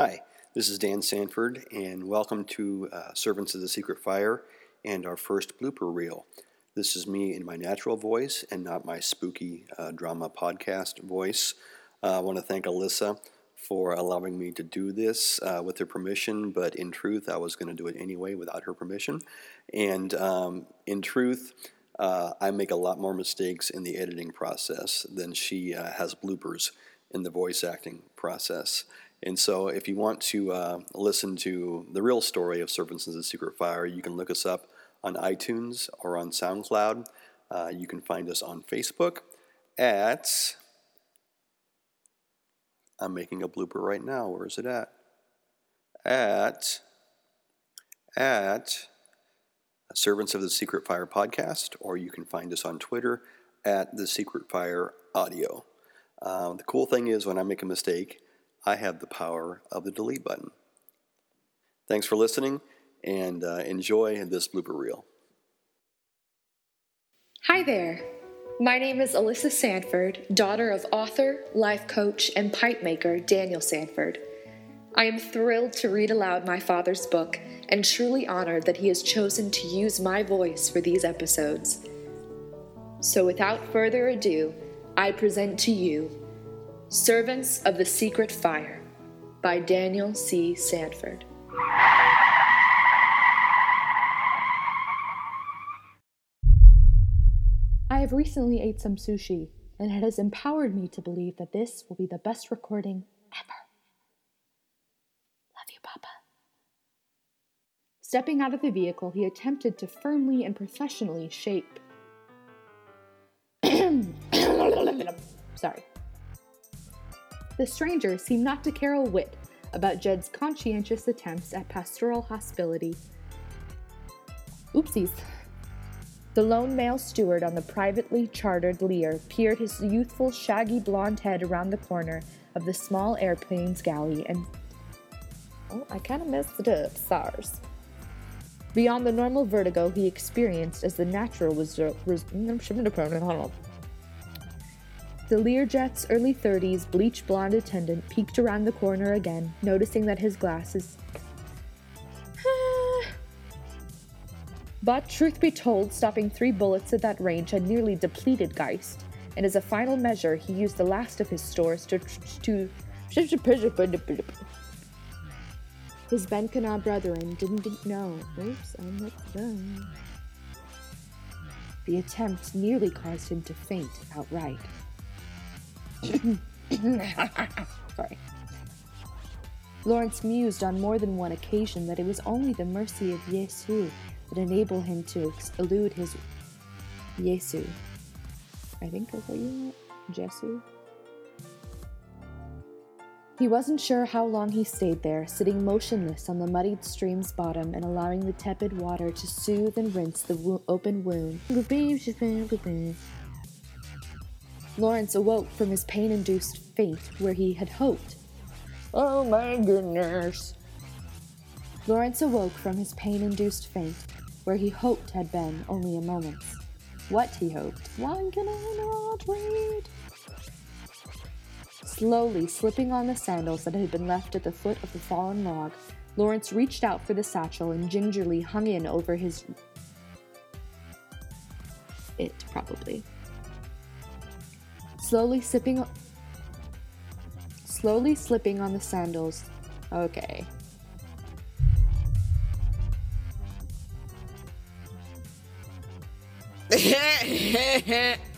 Hi, this is Dan Sanford, and welcome to uh, Servants of the Secret Fire and our first blooper reel. This is me in my natural voice and not my spooky uh, drama podcast voice. Uh, I want to thank Alyssa for allowing me to do this uh, with her permission, but in truth, I was going to do it anyway without her permission. And um, in truth, uh, I make a lot more mistakes in the editing process than she uh, has bloopers in the voice acting process. And so, if you want to uh, listen to the real story of Servants of the Secret Fire, you can look us up on iTunes or on SoundCloud. Uh, you can find us on Facebook at. I'm making a blooper right now. Where is it at? At. At. Servants of the Secret Fire podcast, or you can find us on Twitter at the Secret Fire Audio. Uh, the cool thing is, when I make a mistake, I have the power of the delete button. Thanks for listening and uh, enjoy this blooper reel. Hi there. My name is Alyssa Sanford, daughter of author, life coach, and pipe maker Daniel Sanford. I am thrilled to read aloud my father's book and truly honored that he has chosen to use my voice for these episodes. So, without further ado, I present to you Servants of the Secret Fire by Daniel C. Sanford. I have recently ate some sushi, and it has empowered me to believe that this will be the best recording ever. Love you, Papa. Stepping out of the vehicle, he attempted to firmly and professionally shape. Sorry. The stranger seemed not to care a whit about Jed's conscientious attempts at pastoral hospitality. Oopsies. The lone male steward on the privately chartered Lear peered his youthful, shaggy blonde head around the corner of the small airplane's galley and. Oh, I kind of messed it up, SARS. Beyond the normal vertigo he experienced as the natural was. Hmm, The Learjet's early 30s bleach blonde attendant peeked around the corner again, noticing that his glasses. but, truth be told, stopping three bullets at that range had nearly depleted Geist, and as a final measure, he used the last of his stores to. to his Benkana brethren didn't know. Oops, I'm not done. The attempt nearly caused him to faint outright. Sorry. Lawrence mused on more than one occasion that it was only the mercy of Yesu that enabled him to elude his Yesu. I think that's what you meant? Jesu? He wasn't sure how long he stayed there, sitting motionless on the muddied stream's bottom and allowing the tepid water to soothe and rinse the wo- open wound. Lawrence awoke from his pain induced faint where he had hoped. Oh my goodness. Lawrence awoke from his pain induced faint where he hoped had been only a moment. What he hoped. Why can I not read? Slowly slipping on the sandals that had been left at the foot of the fallen log, Lawrence reached out for the satchel and gingerly hung in over his. It, probably slowly sipping slowly slipping on the sandals. Okay.